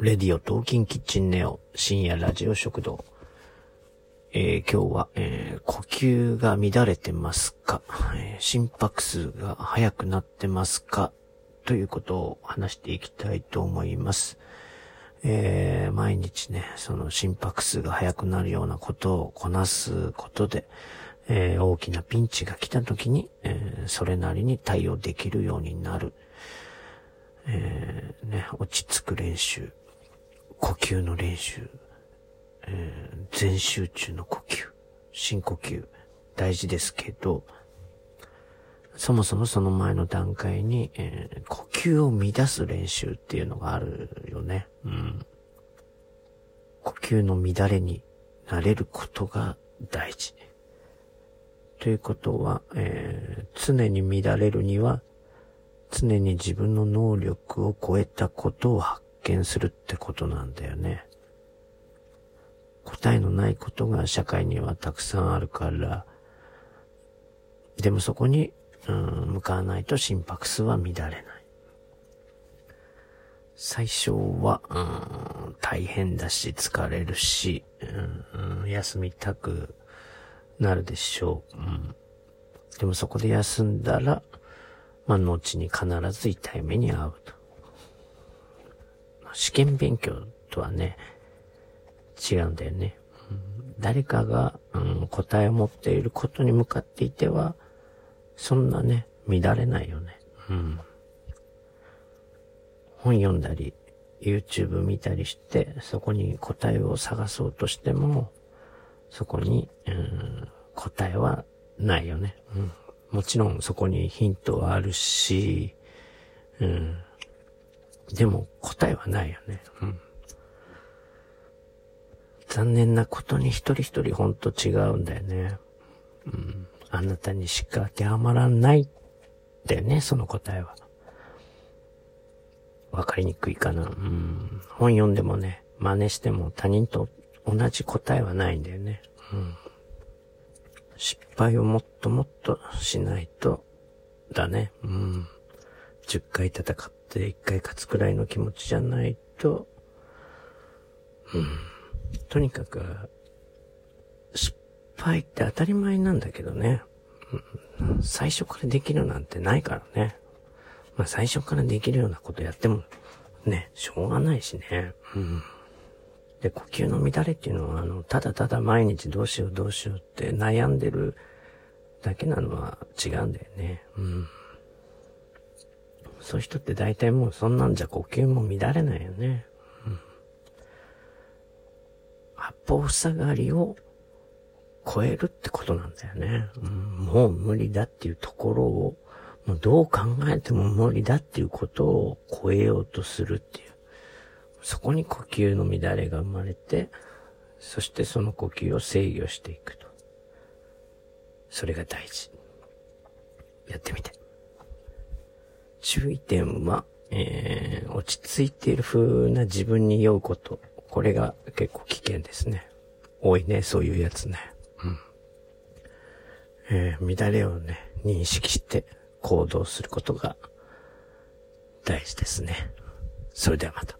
レディオトーキンキッチンネオ深夜ラジオ食堂。えー、今日は、えー、呼吸が乱れてますか、えー、心拍数が速くなってますか？ということを話していきたいと思います。え、毎日ね、その心拍数が速くなるようなことをこなすことで、え、大きなピンチが来た時に、えー、それなりに対応できるようになる。え、ね、落ち着く練習。呼吸の練習、えー、全集中の呼吸、深呼吸、大事ですけど、そもそもその前の段階に、えー、呼吸を乱す練習っていうのがあるよね。うん。呼吸の乱れになれることが大事。ということは、えー、常に乱れるには、常に自分の能力を超えたことを発見するってことなんだよね。答えのないことが社会にはたくさんあるから、でもそこに、うん、向かわないと心拍数は乱れない。最初は、うん、大変だし疲れるし、うん、休みたくなるでしょう。うん、でもそこで休んだら、まあ、後に必ず痛い目に遭うと。試験勉強とはね、違うんだよね。うん、誰かが、うん、答えを持っていることに向かっていては、そんなね、乱れないよね。うん。本読んだり、YouTube 見たりして、そこに答えを探そうとしても、そこに、うん、答えはないよね。うん。もちろんそこにヒントはあるし、うん。でも答えはないよね。うん。残念なことに一人一人ほんと違うんだよね。うん。あなたにしか当てはまらないだよね、その答えは。わかりにくいかな。うん。本読んでもね、真似しても他人と同じ答えはないんだよね。うん。失敗をもっともっとしないと、だね。うん。10回戦っって一回勝つくらいの気持ちじゃないと、うん。とにかく、失敗って当たり前なんだけどね。うん、最初からできるなんてないからね。まあ最初からできるようなことやっても、ね、しょうがないしね。うん。で、呼吸の乱れっていうのは、あの、ただただ毎日どうしようどうしようって悩んでるだけなのは違うんだよね。うん。そういう人って大体もうそんなんじゃ呼吸も乱れないよね。うん。八方塞がりを超えるってことなんだよね。うん、もう無理だっていうところを、もうどう考えても無理だっていうことを超えようとするっていう。そこに呼吸の乱れが生まれて、そしてその呼吸を制御していくと。それが大事。やってみて。注意点は、えー、落ち着いている風な自分に酔うこと。これが結構危険ですね。多いね、そういうやつね。うん。えー、乱れをね、認識して行動することが大事ですね。それではまた。